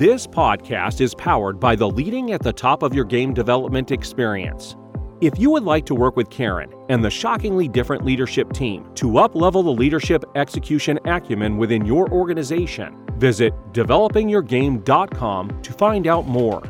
This podcast is powered by the Leading at the Top of Your Game development experience. If you would like to work with Karen and the shockingly different leadership team to uplevel the leadership execution acumen within your organization, visit developingyourgame.com to find out more.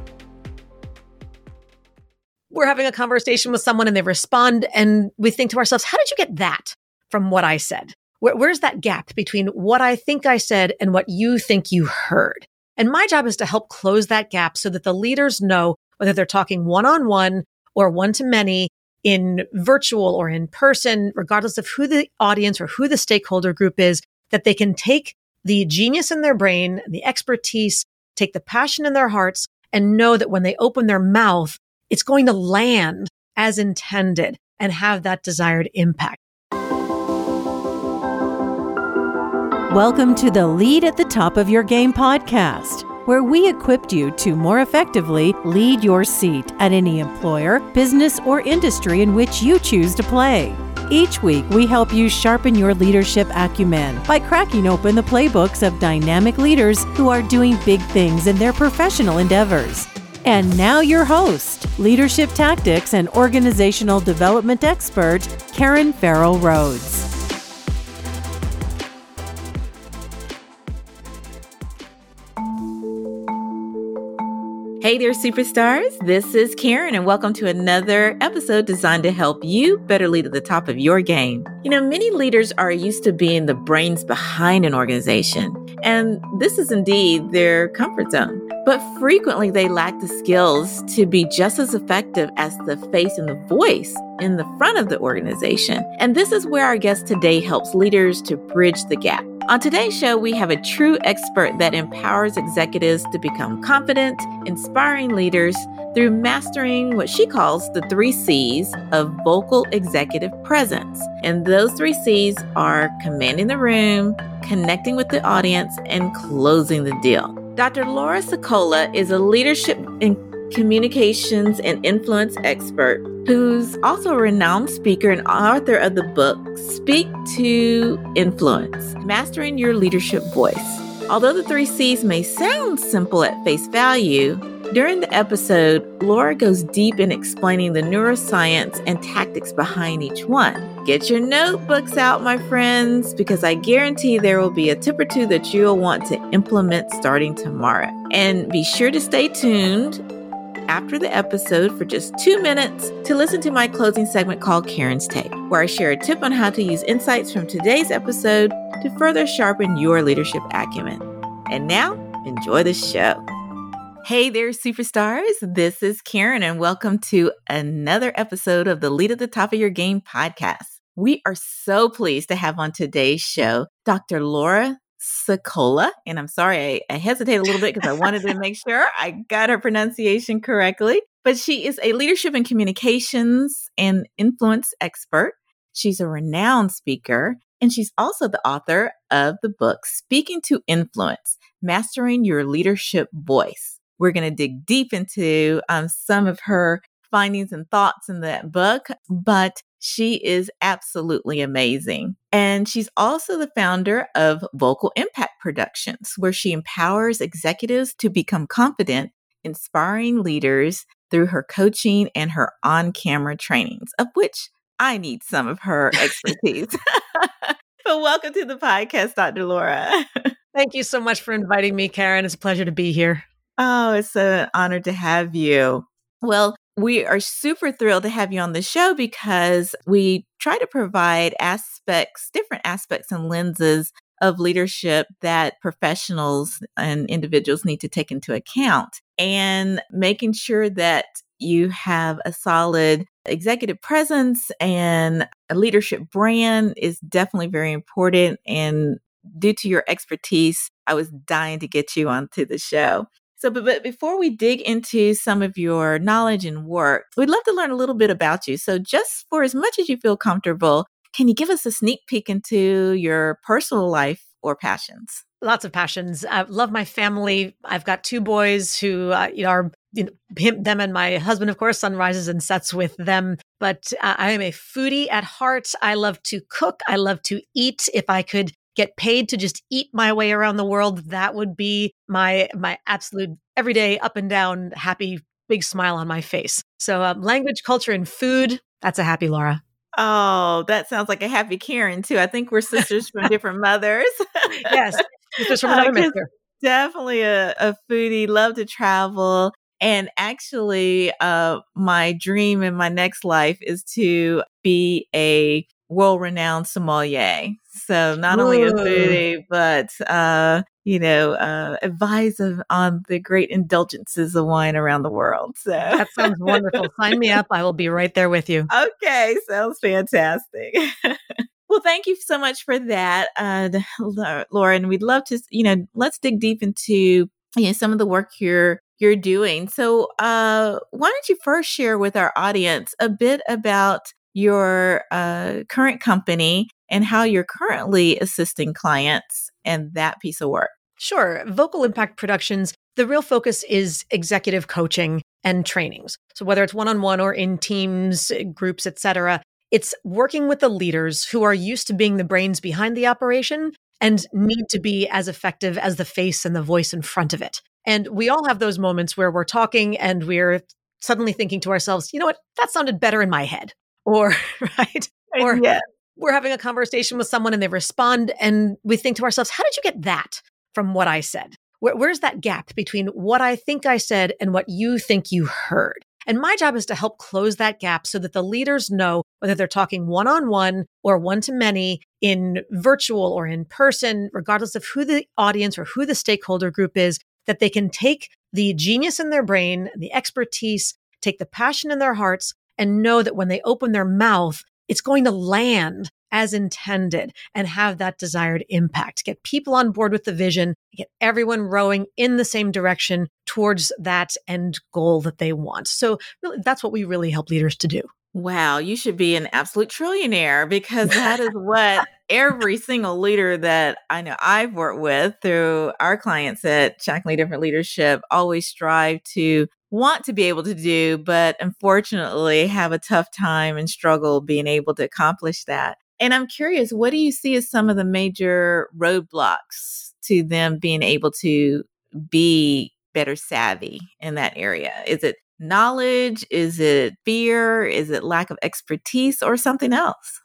We're having a conversation with someone and they respond, and we think to ourselves, how did you get that from what I said? Where, where's that gap between what I think I said and what you think you heard? And my job is to help close that gap so that the leaders know whether they're talking one on one or one to many in virtual or in person, regardless of who the audience or who the stakeholder group is, that they can take the genius in their brain, the expertise, take the passion in their hearts and know that when they open their mouth, it's going to land as intended and have that desired impact. Welcome to the Lead at the Top of Your Game podcast where we equipped you to more effectively lead your seat at any employer, business, or industry in which you choose to play. Each week, we help you sharpen your leadership acumen by cracking open the playbooks of dynamic leaders who are doing big things in their professional endeavors. And now, your host, leadership tactics and organizational development expert, Karen Farrell Rhodes. Hey there, superstars. This is Karen, and welcome to another episode designed to help you better lead at the top of your game. You know, many leaders are used to being the brains behind an organization, and this is indeed their comfort zone. But frequently, they lack the skills to be just as effective as the face and the voice in the front of the organization. And this is where our guest today helps leaders to bridge the gap. On today's show, we have a true expert that empowers executives to become confident, inspiring leaders through mastering what she calls the three C's of vocal executive presence. And those three C's are commanding the room, connecting with the audience, and closing the deal. Dr. Laura Sicola is a leadership and communications and influence expert who's also a renowned speaker and author of the book Speak to Influence Mastering Your Leadership Voice. Although the three C's may sound simple at face value, during the episode, Laura goes deep in explaining the neuroscience and tactics behind each one. Get your notebooks out, my friends, because I guarantee there will be a tip or two that you'll want to implement starting tomorrow. And be sure to stay tuned after the episode for just two minutes to listen to my closing segment called Karen's Take, where I share a tip on how to use insights from today's episode to further sharpen your leadership acumen. And now, enjoy the show. Hey there, superstars. This is Karen, and welcome to another episode of the Lead at the Top of Your Game podcast. We are so pleased to have on today's show Dr. Laura Sicola. And I'm sorry, I, I hesitate a little bit because I wanted to make sure I got her pronunciation correctly. But she is a leadership and communications and influence expert. She's a renowned speaker, and she's also the author of the book Speaking to Influence Mastering Your Leadership Voice. We're going to dig deep into um, some of her findings and thoughts in that book, but she is absolutely amazing. And she's also the founder of Vocal Impact Productions, where she empowers executives to become confident, inspiring leaders through her coaching and her on camera trainings, of which I need some of her expertise. but welcome to the podcast, Dr. Laura. Thank you so much for inviting me, Karen. It's a pleasure to be here. Oh, it's an honor to have you. Well, we are super thrilled to have you on the show because we try to provide aspects, different aspects and lenses of leadership that professionals and individuals need to take into account and making sure that you have a solid executive presence and a leadership brand is definitely very important. And due to your expertise i was dying to get you onto the show so, but, but before we dig into some of your knowledge and work, we'd love to learn a little bit about you. So, just for as much as you feel comfortable, can you give us a sneak peek into your personal life or passions? Lots of passions. I love my family. I've got two boys who uh, you know are you know, him, them and my husband, of course, sun rises and sets with them. But uh, I am a foodie at heart. I love to cook. I love to eat. If I could get paid to just eat my way around the world, that would be my my absolute everyday up and down happy big smile on my face. So um, language, culture, and food. That's a happy Laura. Oh, that sounds like a happy Karen too. I think we're sisters from different mothers. yes, sisters from another uh, Definitely a, a foodie. Love to travel. And actually, uh, my dream in my next life is to be a world renowned sommelier. So not Ooh. only a foodie, but uh, you know, uh, advise of, on the great indulgences of wine around the world. So that sounds wonderful. Sign me up. I will be right there with you. Okay, sounds fantastic. well, thank you so much for that, uh, Laura. And we'd love to, you know, let's dig deep into you know some of the work you're you're doing. So, uh, why don't you first share with our audience a bit about your uh, current company and how you're currently assisting clients and that piece of work. Sure. Vocal Impact Productions, the real focus is executive coaching and trainings. So whether it's one-on-one or in teams, groups, etc., it's working with the leaders who are used to being the brains behind the operation and need to be as effective as the face and the voice in front of it. And we all have those moments where we're talking and we're suddenly thinking to ourselves, you know what, that sounded better in my head. Or, right? Uh, or yeah we're having a conversation with someone and they respond and we think to ourselves, how did you get that from what I said? Where, where's that gap between what I think I said and what you think you heard? And my job is to help close that gap so that the leaders know whether they're talking one on one or one to many in virtual or in person, regardless of who the audience or who the stakeholder group is, that they can take the genius in their brain, the expertise, take the passion in their hearts, and know that when they open their mouth, it's going to land as intended and have that desired impact. Get people on board with the vision, get everyone rowing in the same direction towards that end goal that they want. So, really, that's what we really help leaders to do. Wow, you should be an absolute trillionaire because that is what every single leader that I know I've worked with through our clients at Shockingly Different Leadership always strive to want to be able to do, but unfortunately have a tough time and struggle being able to accomplish that. And I'm curious, what do you see as some of the major roadblocks to them being able to be better savvy in that area? Is it knowledge? Is it fear? Is it lack of expertise or something else?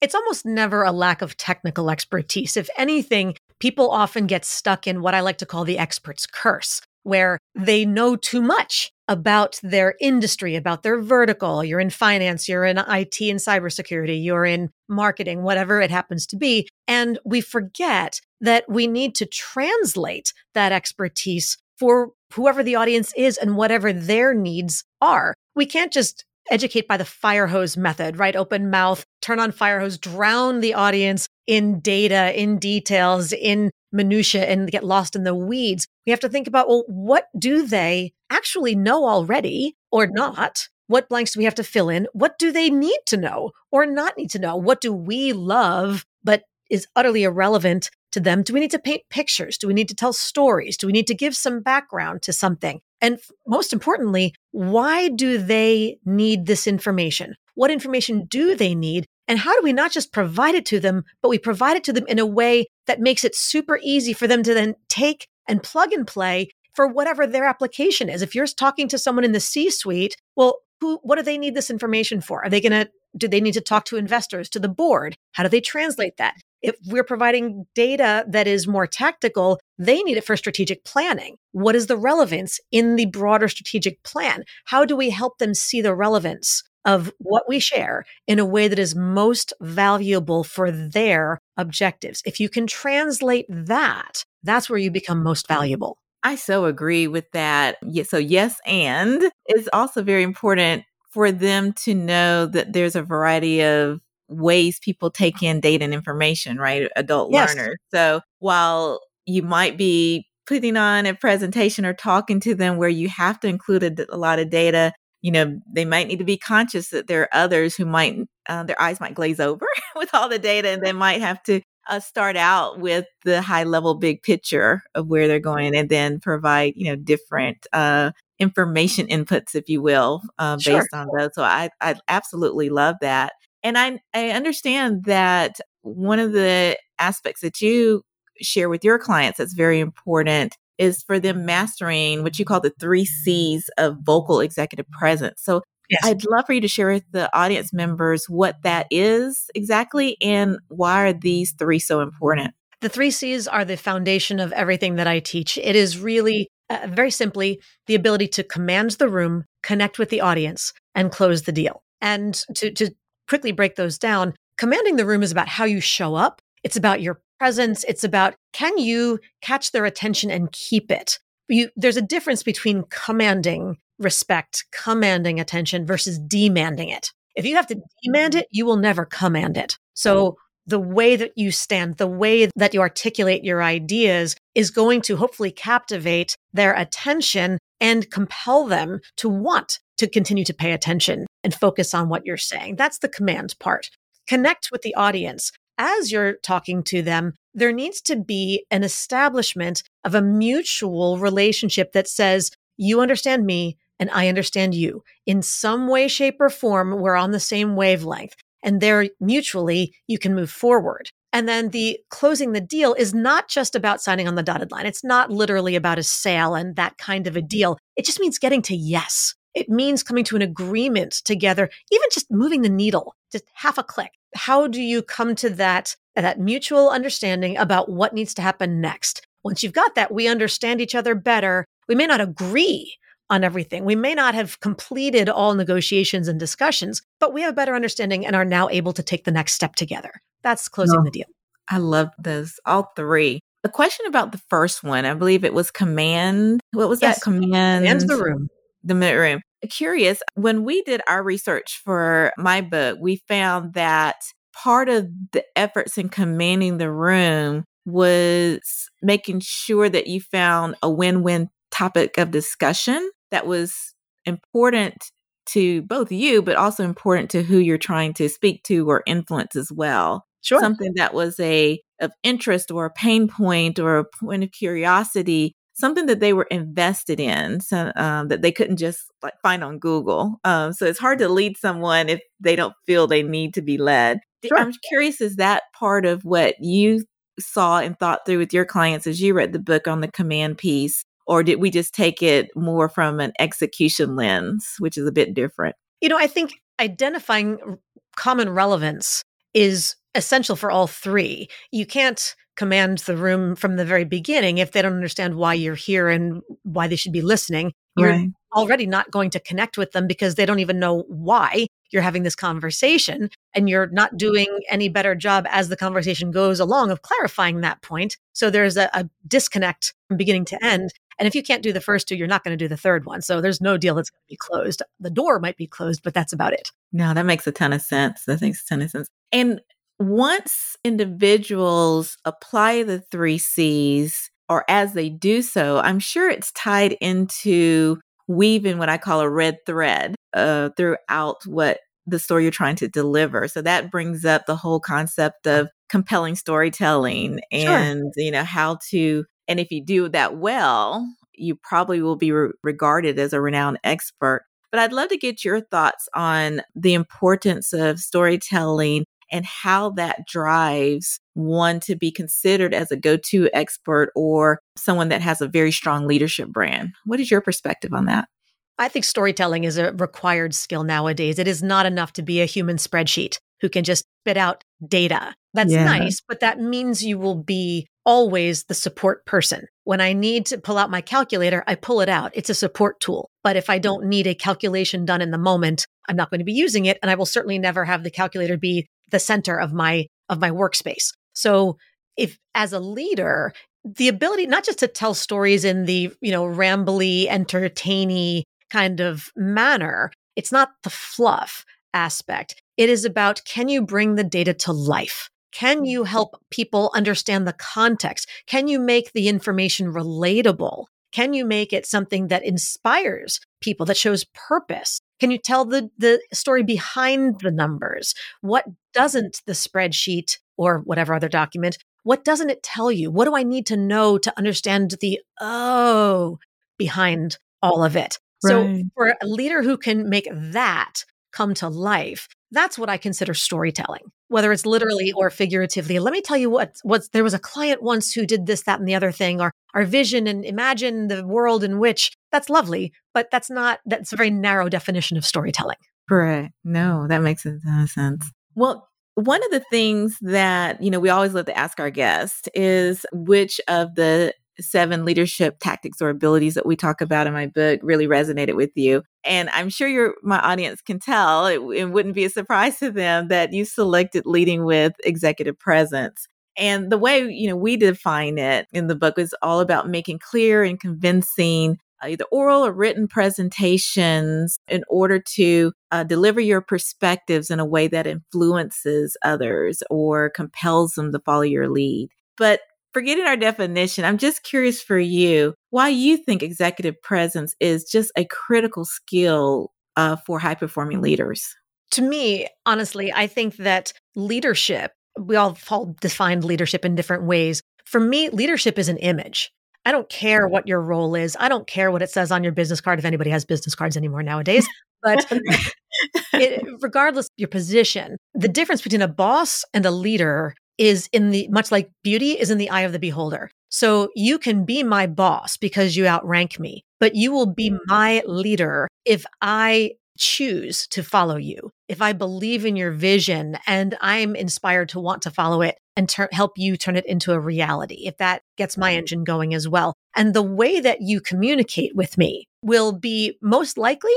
It's almost never a lack of technical expertise. If anything, people often get stuck in what I like to call the expert's curse, where they know too much about their industry, about their vertical. You're in finance, you're in IT and cybersecurity, you're in marketing, whatever it happens to be. And we forget that we need to translate that expertise for whoever the audience is and whatever their needs are. We can't just educate by the fire hose method, right? Open mouth, turn on fire hose, drown the audience in data, in details, in minutia and get lost in the weeds. We have to think about, well, what do they actually know already or not? What blanks do we have to fill in? What do they need to know or not need to know? What do we love, but is utterly irrelevant to them? Do we need to paint pictures? Do we need to tell stories? Do we need to give some background to something? And most importantly, why do they need this information? What information do they need? And how do we not just provide it to them, but we provide it to them in a way that makes it super easy for them to then take and plug and play for whatever their application is. If you're talking to someone in the C suite, well, who, what do they need this information for? Are they going to, do they need to talk to investors, to the board? How do they translate that? If we're providing data that is more tactical, they need it for strategic planning. What is the relevance in the broader strategic plan? How do we help them see the relevance of what we share in a way that is most valuable for their objectives. If you can translate that, that's where you become most valuable. I so agree with that. So, yes, and it's also very important for them to know that there's a variety of ways people take in data and information, right? Adult yes. learners. So, while you might be putting on a presentation or talking to them where you have to include a, a lot of data, you know, they might need to be conscious that there are others who might, uh, their eyes might glaze over with all the data and they might have to uh, start out with the high level big picture of where they're going and then provide, you know, different uh, information inputs, if you will, uh, based sure. on those. So I, I absolutely love that. And I, I understand that one of the aspects that you share with your clients that's very important is for them mastering what you call the three C's of vocal executive presence. So yes. I'd love for you to share with the audience members what that is exactly and why are these three so important? The three C's are the foundation of everything that I teach. It is really uh, very simply the ability to command the room, connect with the audience, and close the deal. And to, to quickly break those down, commanding the room is about how you show up. It's about your presence. It's about can you catch their attention and keep it? You, there's a difference between commanding respect, commanding attention versus demanding it. If you have to demand mm-hmm. it, you will never command it. So the way that you stand, the way that you articulate your ideas is going to hopefully captivate their attention and compel them to want to continue to pay attention and focus on what you're saying. That's the command part. Connect with the audience as you're talking to them, there needs to be an establishment of a mutual relationship that says, you understand me and I understand you. In some way, shape, or form, we're on the same wavelength. And there mutually, you can move forward. And then the closing the deal is not just about signing on the dotted line. It's not literally about a sale and that kind of a mm-hmm. deal. It just means getting to yes. It means coming to an agreement together, even just moving the needle, just half a click how do you come to that that mutual understanding about what needs to happen next? Once you've got that we understand each other better. We may not agree on everything. We may not have completed all negotiations and discussions but we have a better understanding and are now able to take the next step together. That's closing the deal. I love those all three. A question about the first one i believe it was command. What was yes. that command command the room. the room curious, when we did our research for my book, we found that part of the efforts in commanding the room was making sure that you found a win win topic of discussion that was important to both you, but also important to who you're trying to speak to or influence as well. Sure. Something that was a of interest or a pain point or a point of curiosity something that they were invested in so, um, that they couldn't just like find on google um, so it's hard to lead someone if they don't feel they need to be led. Sure. i'm curious is that part of what you saw and thought through with your clients as you read the book on the command piece or did we just take it more from an execution lens which is a bit different? You know i think identifying common relevance is essential for all three. You can't command the room from the very beginning if they don't understand why you're here and why they should be listening you're right. already not going to connect with them because they don't even know why you're having this conversation and you're not doing any better job as the conversation goes along of clarifying that point. So there's a, a disconnect from beginning to end and if you can't do the first two you're not going to do the third one. So there's no deal that's going to be closed. The door might be closed but that's about it. No that makes a ton of sense. That makes a ton of sense. And once individuals apply the three C's, or as they do so, I'm sure it's tied into weaving what I call a red thread uh, throughout what the story you're trying to deliver. So that brings up the whole concept of compelling storytelling and, sure. you know, how to, and if you do that well, you probably will be re- regarded as a renowned expert. But I'd love to get your thoughts on the importance of storytelling and how that drives one to be considered as a go to expert or someone that has a very strong leadership brand. What is your perspective on that? I think storytelling is a required skill nowadays. It is not enough to be a human spreadsheet who can just spit out data. That's yeah. nice, but that means you will be always the support person. When I need to pull out my calculator, I pull it out. It's a support tool. But if I don't need a calculation done in the moment, I'm not going to be using it. And I will certainly never have the calculator be the center of my of my workspace. So if as a leader, the ability not just to tell stories in the, you know, rambly, entertainy kind of manner, it's not the fluff aspect. It is about can you bring the data to life? Can you help people understand the context? Can you make the information relatable? Can you make it something that inspires people, that shows purpose? Can you tell the, the story behind the numbers? What doesn't the spreadsheet or whatever other document, what doesn't it tell you? What do I need to know to understand the oh behind all of it? Right. So for a leader who can make that come to life, That's what I consider storytelling, whether it's literally or figuratively. Let me tell you what, what's, there was a client once who did this, that, and the other thing, or our vision and imagine the world in which that's lovely, but that's not, that's a very narrow definition of storytelling. Correct. No, that makes a ton of sense. Well, one of the things that, you know, we always love to ask our guests is which of the seven leadership tactics or abilities that we talk about in my book really resonated with you. And I'm sure your my audience can tell it, it wouldn't be a surprise to them that you selected leading with executive presence. And the way, you know, we define it in the book is all about making clear and convincing uh, either oral or written presentations in order to uh, deliver your perspectives in a way that influences others or compels them to follow your lead. But forgetting our definition, I'm just curious for you why you think executive presence is just a critical skill uh, for high performing leaders. To me, honestly, I think that leadership, we all define leadership in different ways. For me, leadership is an image. I don't care what your role is. I don't care what it says on your business card if anybody has business cards anymore nowadays. But it, regardless of your position, the difference between a boss and a leader is in the much like beauty is in the eye of the beholder. So you can be my boss because you outrank me, but you will be mm. my leader if I choose to follow you, if I believe in your vision and I'm inspired to want to follow it and ter- help you turn it into a reality, if that gets my engine going as well. And the way that you communicate with me will be most likely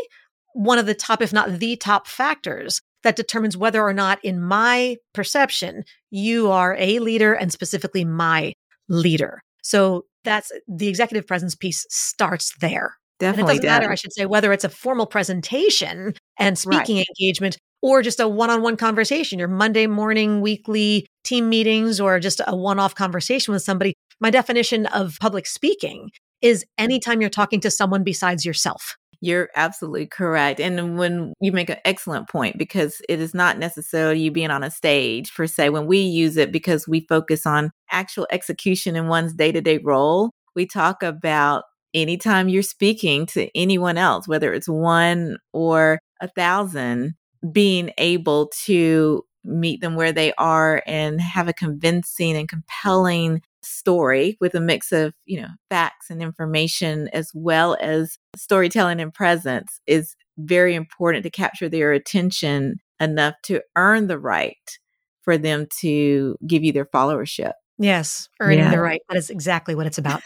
one of the top, if not the top factors that determines whether or not, in my perception, you are a leader and specifically my leader. So that's the executive presence piece starts there. Definitely. And it doesn't does. matter, I should say, whether it's a formal presentation and speaking right. engagement or just a one on one conversation, your Monday morning, weekly team meetings, or just a one off conversation with somebody. My definition of public speaking is anytime you're talking to someone besides yourself. You're absolutely correct. And when you make an excellent point, because it is not necessarily you being on a stage per se, when we use it because we focus on actual execution in one's day to day role, we talk about anytime you're speaking to anyone else, whether it's one or a thousand, being able to meet them where they are and have a convincing and compelling story with a mix of, you know, facts and information as well as storytelling and presence is very important to capture their attention enough to earn the right for them to give you their followership. Yes, earning yeah. the right. That is exactly what it's about.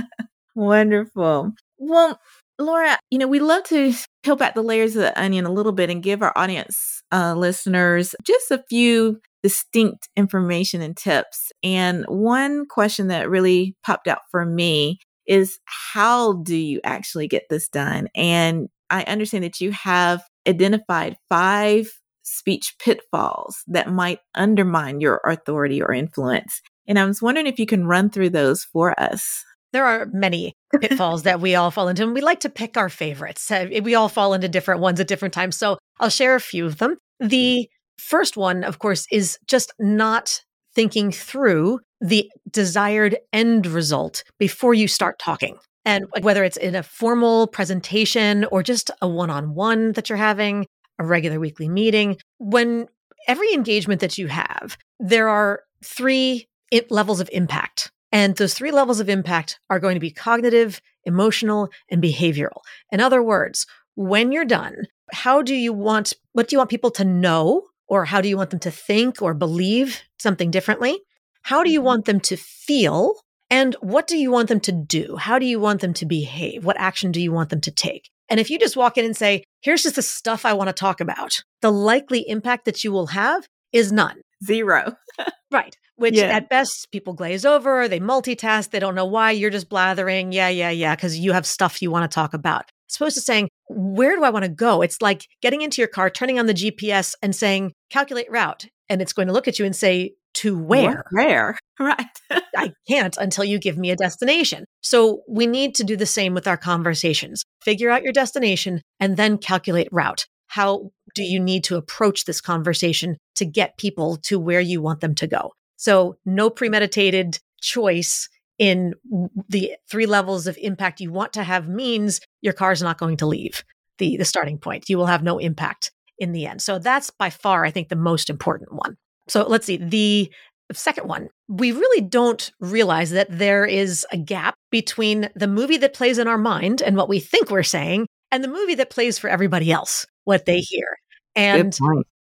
Wonderful. Well, Laura, you know, we love to peel back the layers of the onion a little bit and give our audience uh, listeners just a few distinct information and tips. And one question that really popped out for me is how do you actually get this done? And I understand that you have identified five speech pitfalls that might undermine your authority or influence. And I was wondering if you can run through those for us there are many pitfalls that we all fall into, and we like to pick our favorites. Uh, we all fall into different ones at different times. So I'll share a few of them. The first one, of course, is just not thinking through the desired end result before you start talking. And whether it's in a formal presentation or just a one on one that you're having, a regular weekly meeting, when every engagement that you have, there are three levels of impact and those three levels of impact are going to be cognitive, emotional, and behavioral. In other words, when you're done, how do you want, what do you want people to know? Or how do you want them to think or believe something differently? How do you mm-hmm. want them to feel? And what do you want them to do? How do you want them to behave? What action do you want them to take? And if you just walk in and say, here's just the stuff I want to talk about, the likely impact that you will have is none. Zero. right which yeah. at best people glaze over, they multitask, they don't know why, you're just blathering, yeah, yeah, yeah, because you have stuff you want to talk about. As opposed to saying, where do I want to go? It's like getting into your car, turning on the GPS and saying, calculate route. And it's going to look at you and say, to where? Where? Right. I can't until you give me a destination. So we need to do the same with our conversations. Figure out your destination and then calculate route. How do you need to approach this conversation to get people to where you want them to go? So no premeditated choice in the three levels of impact you want to have means your car is not going to leave the, the starting point. You will have no impact. in the end. So that's by far, I think, the most important one. So let's see. The second one, we really don't realize that there is a gap between the movie that plays in our mind and what we think we're saying and the movie that plays for everybody else, what they mm. hear. And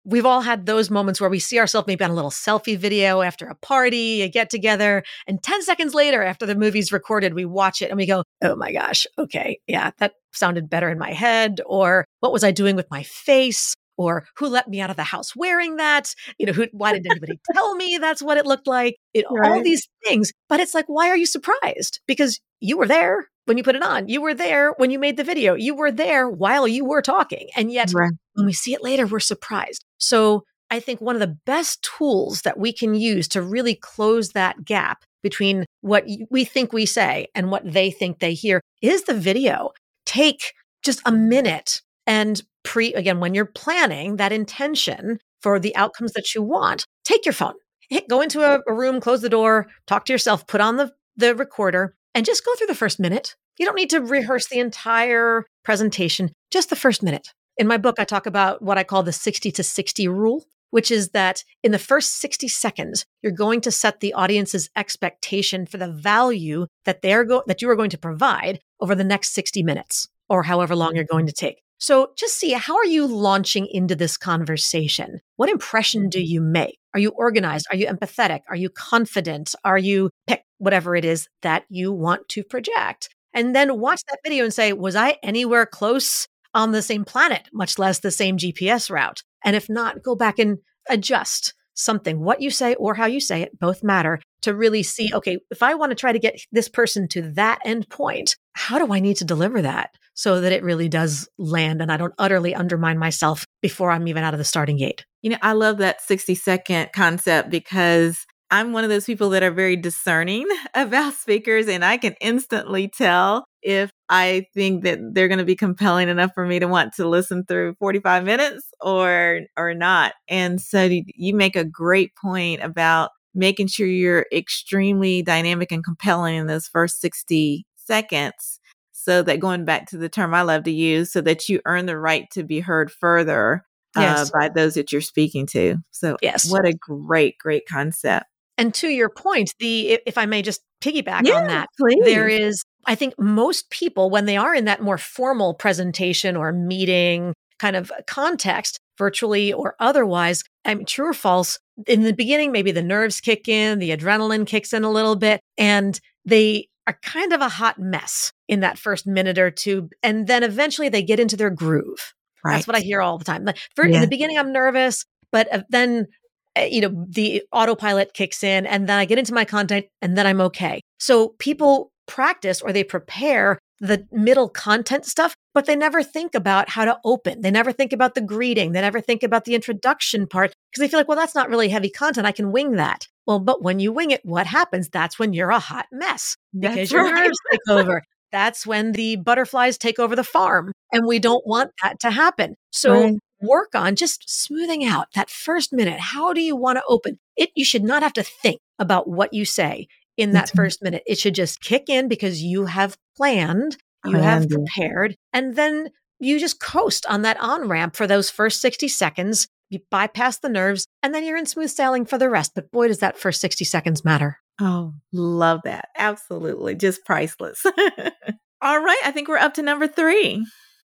we've all had those moments where we see ourselves maybe on a little selfie video after a party, a get together, and 10 seconds later, after the movie's recorded, we watch it and we go, oh my gosh, okay, yeah, that sounded better in my head. Or what was I doing with my face? Or who let me out of the house wearing that? You know, who, why didn't anybody tell me that's what it looked like? It, right. All these things. But it's like, why are you surprised? Because you were there when you put it on. You were there when you made the video. You were there while you were talking. And yet, right. When we see it later, we're surprised. So I think one of the best tools that we can use to really close that gap between what we think we say and what they think they hear is the video. Take just a minute and pre, again, when you're planning that intention for the outcomes that you want, take your phone, hit, go into a, a room, close the door, talk to yourself, put on the, the recorder, and just go through the first minute. You don't need to rehearse the entire presentation, just the first minute. In my book, I talk about what I call the 60 to 60 rule, which is that in the first 60 seconds, you're going to set the audience's expectation for the value that they're go- that you are going to provide over the next 60 minutes or however long you're going to take. So just see how are you launching into this conversation? What impression do you make? Are you organized? Are you empathetic? Are you confident? Are you pick whatever it is that you want to project? And then watch that video and say, was I anywhere close on the same planet, much less the same GPS route. And if not, go back and adjust something. What you say or how you say it both matter to really see, okay, if I want to try to get this person to that end point, how do I need to deliver that so that it really does land and I don't utterly undermine myself before I'm even out of the starting gate? You know, I love that 60 second concept because I'm one of those people that are very discerning about speakers and I can instantly tell if I think that they're going to be compelling enough for me to want to listen through 45 minutes or or not. And so you make a great point about making sure you're extremely dynamic and compelling in those first 60 seconds so that going back to the term I love to use so that you earn the right to be heard further uh, yes. uh, by those that you're speaking to. So yes. what a great great concept. And to your point, the if I may just piggyback yeah, on that, please. there is I think most people when they are in that more formal presentation or meeting kind of context, virtually or otherwise, I mean true or false, in the beginning maybe the nerves kick in, the adrenaline kicks in a little bit and they are kind of a hot mess in that first minute or two and then eventually they get into their groove. Right. That's what I hear all the time. Like for, yeah. In the beginning, I'm nervous, but uh, then Eh, you know, the autopilot kicks in and then I get into my content and then I'm okay. So people practice or they prepare the middle content stuff, but they never think about how to open. They never think about the greeting. They never think about the introduction part because they feel like, well, that's not really heavy content. I can wing that. Well, but when you wing it, what happens? That's when you're a hot mess because that's your right. nerves take over. That's when the butterflies take over the farm. And we don't want that to happen. So right work on just smoothing out that first minute. How do you want to open it? You should not have to think about what you say in that mm-hmm. first minute. It should just kick in because you have planned, you have prepared, and then you just coast on that on ramp for those first 60 seconds. You bypass the nerves and then you're in smooth sailing for the rest. But boy, does that first 60 seconds matter. Oh, love that. Absolutely. Just priceless. All right. I think we're up to number three.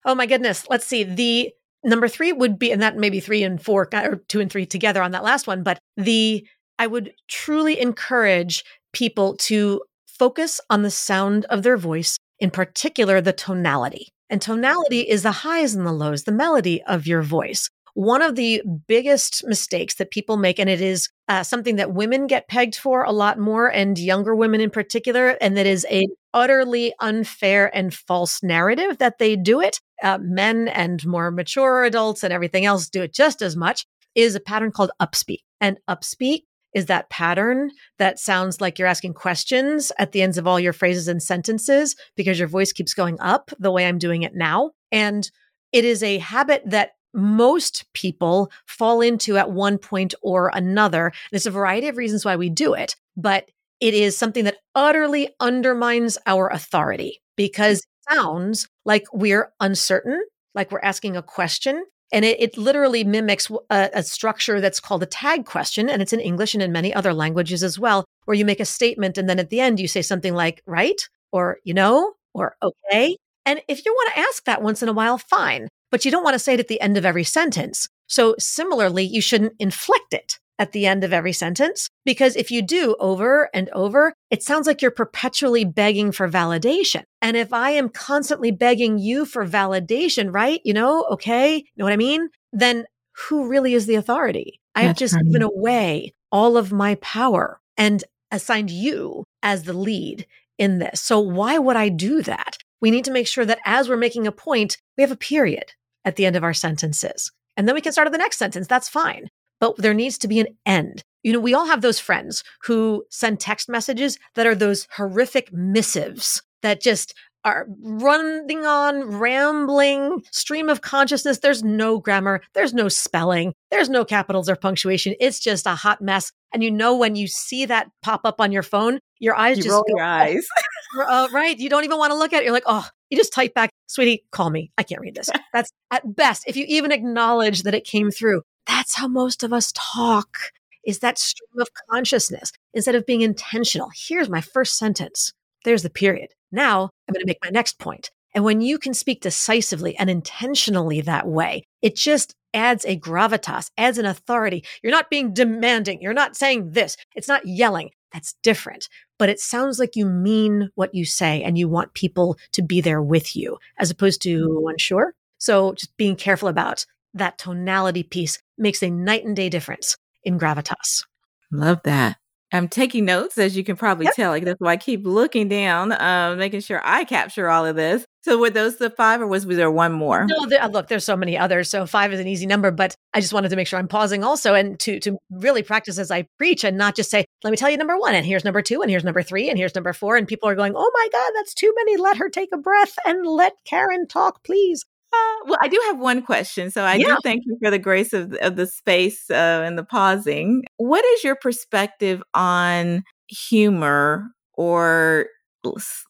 Oh my goodness. Let's see. The number three would be, and that maybe three and four or two and three together on that last one, but the, I would truly encourage people to focus on the sound of their voice, in particular, the tonality. And tonality is the highs and the lows, the melody of your voice. One of the biggest mistakes that people make, and it is uh, something that women get pegged for a lot more, and younger women in particular, and that is a utterly unfair and false narrative that they do it. Uh, men and more mature adults and everything else do it just as much. Is a pattern called upspeak, and upspeak is that pattern that sounds like you're asking questions at the ends of all your phrases and sentences because your voice keeps going up the way I'm doing it now. And it is a habit that most people fall into at one point or another. There's a variety of reasons why we do it, but it is something that utterly undermines our authority because it sounds like we're uncertain, like we're asking a question, And it, it literally mimics a, a structure that's called a tag question. And it's in English and in many other languages as well, where you make a statement and then at the end you say something like, right? Or, you know, or okay. And if you want to ask that once in a while, fine. But you don't want to say it at the end of every sentence. So similarly, you shouldn't inflect it at the end of every sentence. Because if you do over and over, it sounds like you're perpetually begging for validation. And if I am constantly begging you for validation, right? You know, okay, you know what I mean? Then who really is the authority? I have just funny. given away all of my power and assigned you as the lead in this. So why would I do that? We need to make sure that as we're making a point, we have a period at the end of our sentences. And then we can start at the next sentence. That's fine but there needs to be an end. You know, we all have those friends who send text messages that are those horrific missives that just are running on, rambling stream of consciousness. There's no grammar, there's no spelling, there's no capitals or punctuation. It's just a hot mess. And you know when you see that pop up on your phone, your eyes you just roll your eyes. uh, right, you don't even want to look at it. You're like, oh, you just type back, sweetie, call me. I can't read this. That's at best. If you even acknowledge that it came through, that's how most of us talk is that stream of consciousness instead of being intentional. Here's my first sentence. There's the period. Now I'm going to make my next point. And when you can speak decisively and intentionally that way, it just adds a gravitas, adds an authority. You're not being demanding. You're not saying this. It's not yelling. That's different. But it sounds like you mean what you say and you want people to be there with you as opposed to mm-hmm. unsure. So just being careful about that tonality piece makes a night and day difference in gravitas. Love that. I'm taking notes, as you can probably yep. tell. Like that's why I keep looking down, uh, making sure I capture all of this. So were those the five, or was, was there one more? No, there, uh, look, there's so many others. So five is an easy number, but I just wanted to make sure I'm pausing also, and to to really practice as I preach, and not just say, "Let me tell you number one, and here's number two, and here's number three, and here's number four, and people are going, "Oh my God, that's too many! Let her take a breath and let Karen talk, please." Uh, well, I do have one question. So I yeah. do thank you for the grace of, of the space uh, and the pausing. What is your perspective on humor or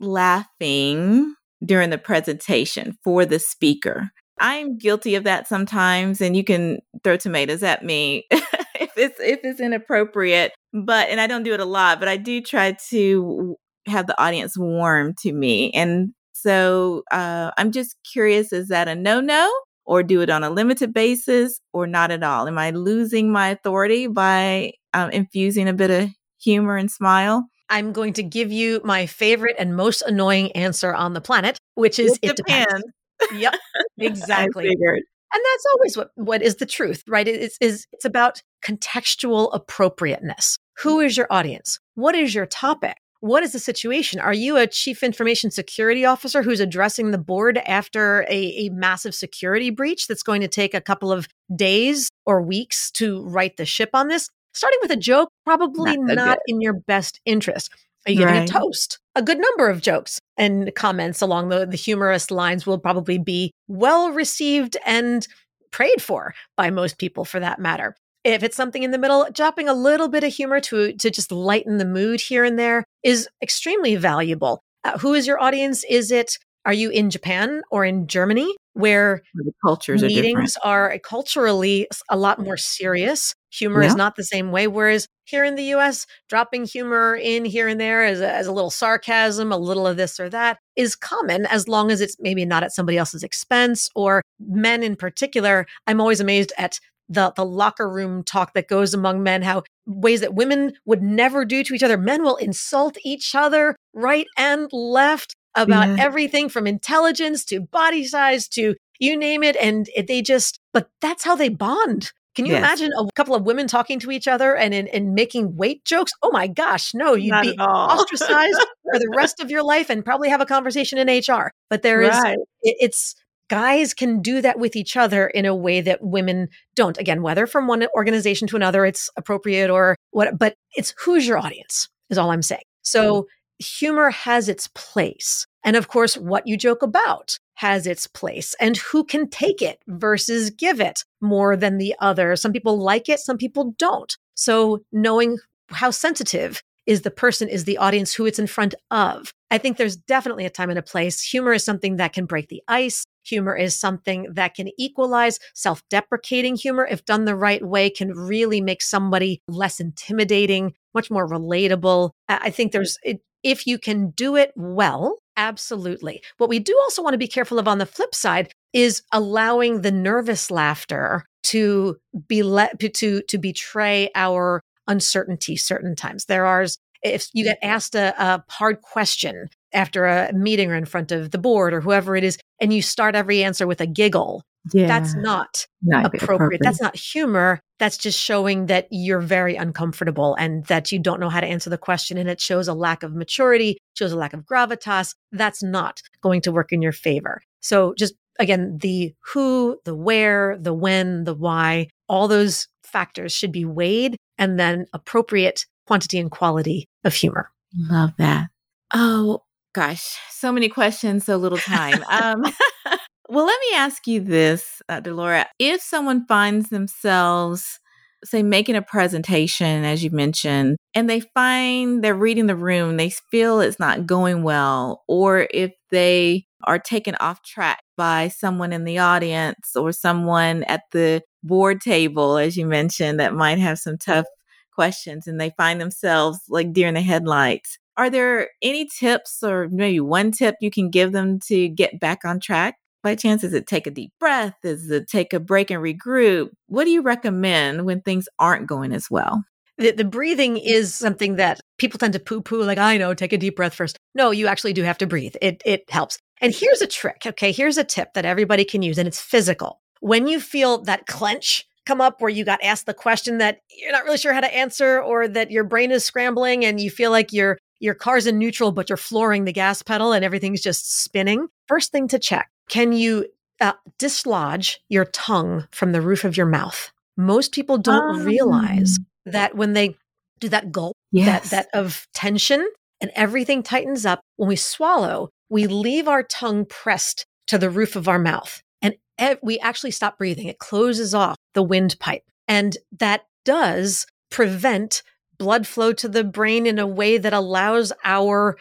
laughing during the presentation for the speaker? I'm guilty of that sometimes, and you can throw tomatoes at me if it's if it's inappropriate. But and I don't do it a lot, but I do try to have the audience warm to me. And so uh, I'm just curious is that a no no or do it on a limited basis or not at all? Am I losing my authority by um, infusing a bit of humor and smile? I'm going to give you my favorite and most annoying answer on the planet, which is it, it depends. depends. Yep, exactly. And that's always what, what is the truth, right? It's, is, it's about contextual appropriateness. Who is your audience? What is your topic? What is the situation? Are you a chief information security officer who's addressing the board after a, a, massive security breach that's going to take a couple of days or weeks to right the ship on this? Starting with a joke, probably not, not in your best interest. Are you giving right. a toast? A good number of jokes and comments along the, the humorous lines will probably be well received and prayed for by most people for that matter. If it's something in the middle, dropping a little bit of humor to, to just lighten the mood here and there is extremely valuable. Uh, who is your audience? Is it, are you in Japan or in Germany where the cultures meetings are, are culturally a lot more serious? Humor yeah. is not the same way. Whereas here in the US, dropping humor in here and there as a, as a little sarcasm, a little of this or that is common as long as it's maybe not at somebody else's expense or men in particular. I'm always amazed at the the locker room talk that goes among men how ways that women would never do to each other men will insult each other right and left about yeah. everything from intelligence to body size to you name it and it, they just but that's how they bond can you yes. imagine a couple of women talking to each other and, and, and making weight jokes? Oh my gosh, no, you'd Not be ostracized for the rest of your life and probably have a conversation in HR. But there is, right. it, it's guys can do that with each other in a way that women don't. Again, whether from one organization to another, it's appropriate or what, but it's who's your audience is all I'm saying. So mm-hmm. humor has its place. And of course, what you joke about has its place and who can take it versus give it more than the other. Some people like it, some people don't. So knowing how sensitive is the person, is the audience who it's in front of. I think there's definitely a time and a place. Humor is something that can break the ice. Humor is something that can equalize. Self deprecating humor, if done the right way, can really make somebody less intimidating, much more relatable. I think there's, if you can do it well, absolutely. What we do also want to be careful of on the flip side is allowing the nervous laughter to be let to to betray our uncertainty certain times. There are if you get mm-hmm. asked a, a hard question after a meeting or in front of the board or whoever it is, and you start every answer with a giggle, yeah. that's not, not appropriate. appropriate. That's not humor. That's just showing that you're very uncomfortable and that you don't know how to answer the question. And it shows a lack of maturity, shows a lack of gravitas. That's not going to work in your favor. So just again, the who, the where, the when, the why, all those factors should be weighed and then appropriate quantity and quality of humor. Love that. Oh, gosh, so many questions, so little time. um, well, let me ask you this, uh, Delora. If someone finds themselves, say, making a presentation, as you mentioned, and they find they're reading the room, they feel it's not going well, or if they are taken off track by someone in the audience or someone at the board table, as you mentioned, that might have some tough questions and they find themselves like deer in the headlights. Are there any tips or maybe one tip you can give them to get back on track? By chance, is it take a deep breath? Is it take a break and regroup? What do you recommend when things aren't going as well? The, the breathing is something that people tend to poo poo, like, I know, take a deep breath first. No, you actually do have to breathe. It, it helps. And here's a trick. Okay. Here's a tip that everybody can use, and it's physical. When you feel that clench come up where you got asked the question that you're not really sure how to answer, or that your brain is scrambling and you feel like your your car's in neutral, but you're flooring the gas pedal and everything's just spinning. First thing to check can you uh, dislodge your tongue from the roof of your mouth? Most people don't um. realize that when they do that gulp, yes. that, that of tension, and everything tightens up, when we swallow, we leave our tongue pressed to the roof of our mouth and ev- we actually stop breathing. It closes off the windpipe. And that does prevent blood flow to the brain in a way that allows our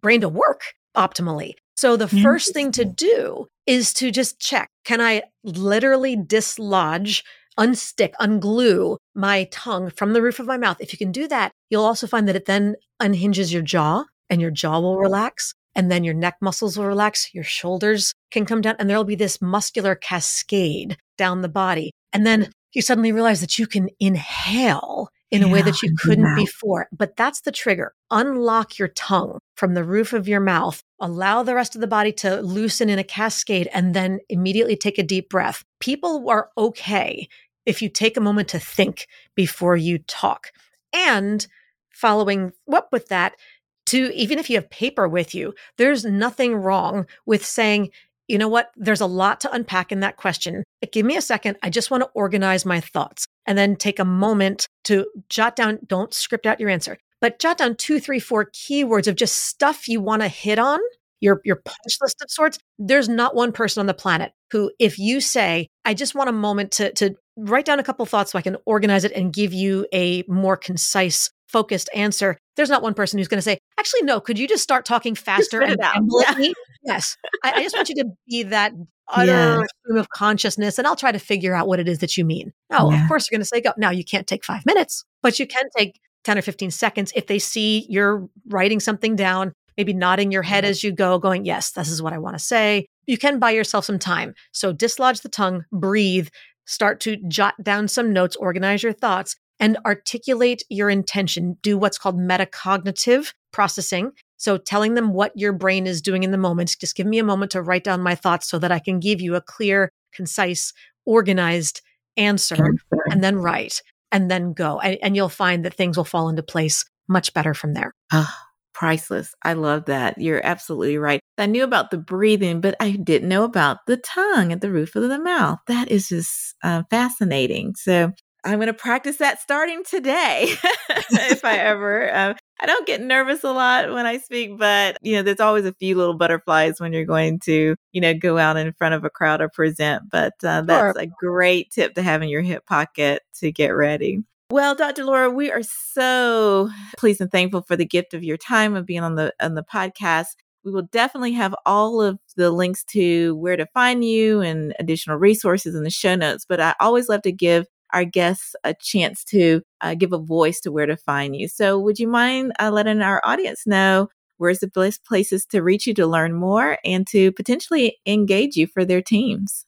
brain to work optimally. So the first thing to do is to just check can I literally dislodge, unstick, unglue my tongue from the roof of my mouth? If you can do that, you'll also find that it then unhinges your jaw and your jaw will relax and then your neck muscles will relax, your shoulders can come down, and there'll be this muscular cascade down the body. And then you suddenly realize that you can inhale in yeah, a way that you couldn't before. But that's the trigger. Unlock your tongue from the roof of your mouth, allow the rest of the body to loosen in a cascade, and then immediately take a deep breath. People are okay if you take a moment to think before you talk. And following up with that, to even if you have paper with you, there's nothing wrong with saying, you know what? There's a lot to unpack in that question. Give me a second. I just want to organize my thoughts and then take a moment to jot down, don't script out your answer, but jot down two, three, four keywords of just stuff you want to hit on, your, your punch list of sorts. There's not one person on the planet who, if you say, I just want a moment to, to write down a couple thoughts so I can organize it and give you a more concise focused answer, there's not one person who's going to say, actually, no, could you just start talking faster and yeah. Yes. I, I, just want you to be that utter yeah. stream of consciousness and I'll try to figure out what it is that you mean. No, yeah. of course you're going to say go. Now you can't take five minutes, but you can take 10 or 15 seconds if they see you're writing something down, maybe nodding your head as you go, going, yes, this is what I want to say. You can buy yourself some time. So dislodge the tongue, breathe, start to jot down some notes, organize your thoughts, and articulate your intention. Do what's called metacognitive processing. So telling them what your brain is doing in the moment. Just give me a moment to write down my thoughts so that I can give you a clear, concise, organized answer, and then write and then go. And, and, you'll find that things will fall into place much better from there. Oh, priceless. I love that. You're absolutely right. I knew about the breathing, but I didn't know about the tongue at the roof of the mouth. That is just uh, fascinating. So I'm going to practice that starting today if I ever. Uh, I don't get nervous a lot when I speak, but you know, there's always a few little butterflies when you're going to, you know, go out in front of a crowd or present. But uh, that's sure. a great tip to have in your hip pocket to get ready. Well, Dr. Laura, we are so pleased and thankful for the gift of your time of being on the on the podcast. We will definitely have all of the links to where to find you and additional resources in the show notes. But I always love to give our guests a chance to uh, give a voice to where to find you. So, would you mind uh, letting our audience know where's the best places to reach you to learn more and to potentially engage you for their teams?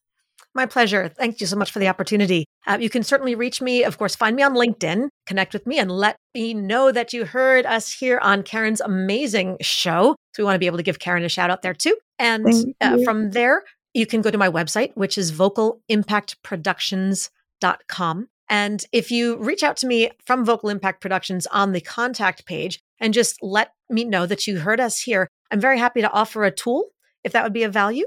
My pleasure. Thank you so much for the opportunity. Uh, you can certainly reach me. Of course, find me on LinkedIn, connect with me, and let me know that you heard us here on Karan's amazing show. So we want to be able to give Karan a shout out there too. And uh, from there, you can go to my website, which is vocalimpactproductions.com. And if you reach out to me from Vocal Impact Productions on the contact page and just let me know that you heard us here, I'm very happy to offer a tool if that would be of value.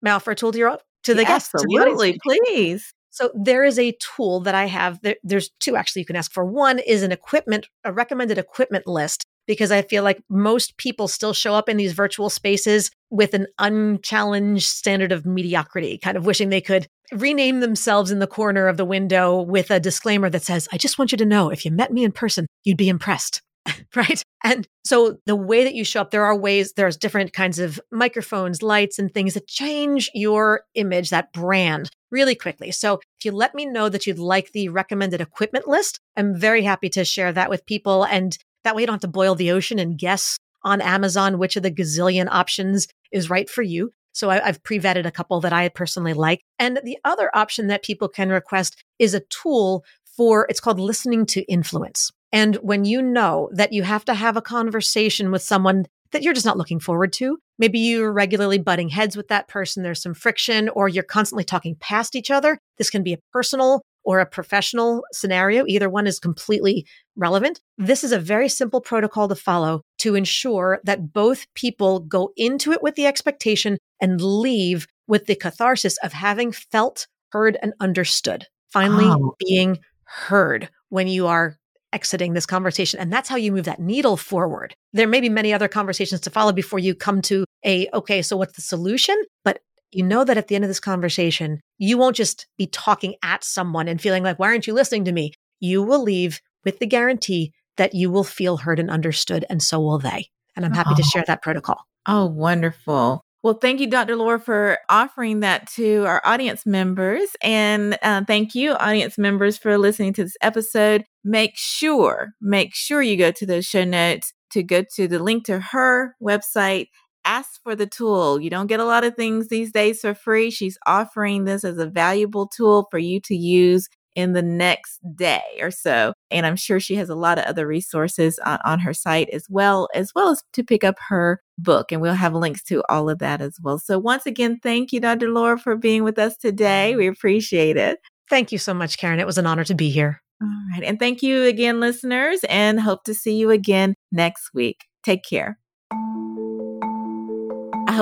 May I offer a tool to your to the guests. Absolutely, please. So there is a tool that I have. There, there's two actually you can ask for. One is an equipment, a recommended equipment list, because I feel like most people still show up in these virtual spaces with an unchallenged standard of mediocrity, kind of wishing they could rename themselves in the corner of the window with a disclaimer that says, I just want you to know if you met me in person, you'd be impressed. right? And so the way that you show up, there are ways, there's different kinds of microphones, lights, and things that change your image, that brand really quickly. So if you let me know that you'd like the recommended equipment list, I'm very happy to share that with people. And that way you don't have to boil the ocean and guess on Amazon which of the gazillion options is right for you. So I, have pre vetted a couple that I personally like. And the other option that people can request is a tool for, it's called listening to influence. And when you know that you have to have a conversation with someone that you're just not looking forward to, maybe you're regularly butting heads with that person, there's some friction, or you're constantly talking past each other. This can be a personal or a professional scenario. Either one is completely relevant. This is a very simple protocol to follow to ensure that both people go into it with the expectation and leave with the catharsis of having felt, heard, and understood. Finally, oh. being heard when you are exiting this conversation. And that's how you move that needle forward. There may be many other conversations to follow before you come to a, okay, so what's the solution? But you know that at the end of this conversation, you won't just be talking at someone and feeling like, why aren't you listening to me? You will leave with the guarantee that you will feel heard and understood, and so will they. And I'm happy oh. to share that protocol. Oh, wonderful. Well, thank you, Dr. Laura, for offering that to our audience members. And uh, thank you, audience members, for listening to this episode. Make sure, make sure you go to those show notes to go to the link to her website. Ask for the tool. You don't get a lot of things these days for free. She's offering this as a valuable tool for you to use in the next day or so. And I'm sure she has a lot of other resources on, on, her site as well, as well as to pick up her book. And we'll have links to all of that as well. So once again, thank you, Dr. Laura, for being with us today. We appreciate it. Thank you so much, Karan. It was an honor to be here. All right. And thank you again, listeners, and hope to see you again next week. Take care.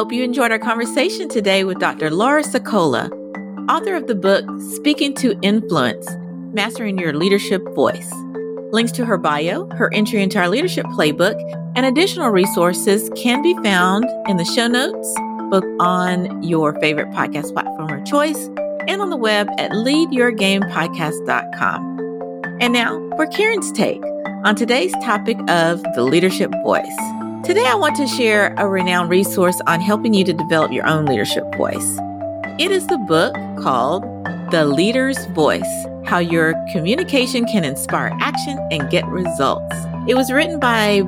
Hope you enjoyed our conversation today with Dr. Laura Sicola author of the book Speaking to Influence Mastering Your Leadership Voice. Links to her bio, her entry into our leadership playbook, and additional resources can be found in the show notes, both on your favorite podcast platform of choice and on the web at leadyourgamepodcast.com. And now for Karan's take on today's topic of the leadership voice. Today, I want to share a renowned resource on helping you to develop your own leadership voice. It is the book called The Leader's Voice How Your Communication Can Inspire Action and Get Results. It was written by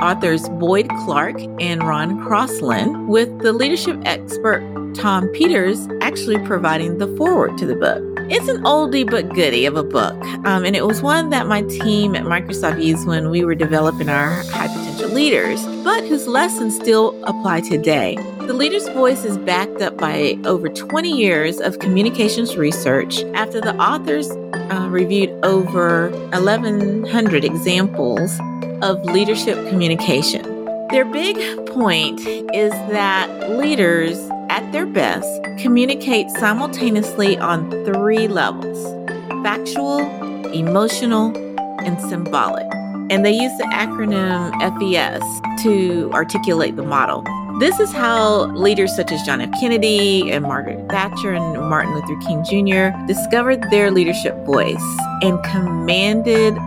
authors Boyd Clarke and Ron Crossland, with the leadership expert Tom Peters actually providing the foreword to the book. It's an oldie but goodie of a book, um, and it was one that my team at Microsoft used when we were developing our high potential leaders, but whose lessons still apply today. The leader's voice is backed up by over 20 years of communications research after the authors uh, reviewed over 1,100 examples of leadership communication. Their big point is that leaders, at their best, communicate simultaneously on three levels factual, emotional, and symbolic. And they use the acronym FES to articulate the model. This is how leaders such as John F. Kennedy and Margaret Thatcher and Martin Luther King Jr. discovered their leadership voice and commanded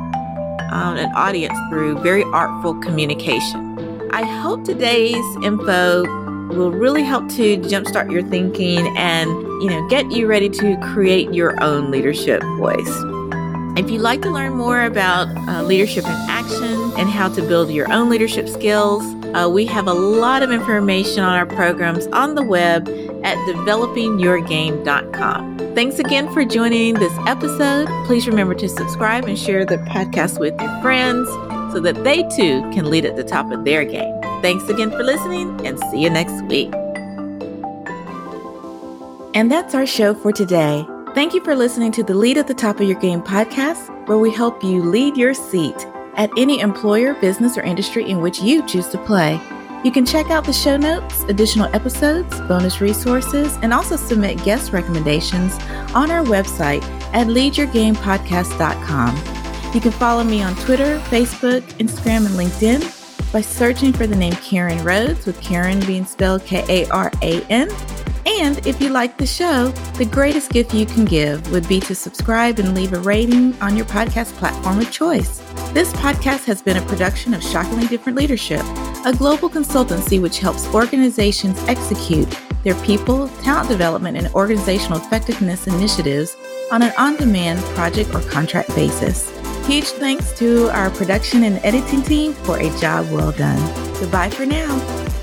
um, an audience through very artful communication. I hope today's info will really help to jumpstart your thinking and, you know, get you ready to create your own leadership voice. If you'd like to learn more about uh, leadership in action and how to build your own leadership skills, uh, we have a lot of information on our programs on the web at developingyourgame.com. Thanks again for joining this episode. Please remember to subscribe and share the podcast with your friends so that they too can lead at the top of their game. Thanks again for listening and see you next week. And that's our show for today. Thank you for listening to the Lead at the Top of Your Game podcast, where we help you lead your seat at any employer, business, or industry in which you choose to play. You can check out the show notes, additional episodes, bonus resources, and also submit guest recommendations on our website at leadyourgamepodcast.com. You can follow me on Twitter, Facebook, Instagram, and LinkedIn by searching for the name Karan Rhodes, with Karan being spelled K A R A N. And if you like the show, the greatest gift you can give would be to subscribe and leave a rating on your podcast platform of choice. This podcast has been a production of Shockingly Different Leadership, a global consultancy which helps organizations execute their people, talent development, and organizational effectiveness initiatives on an on demand project or contract basis. Huge thanks to our production and editing team for a job well done. Goodbye for now.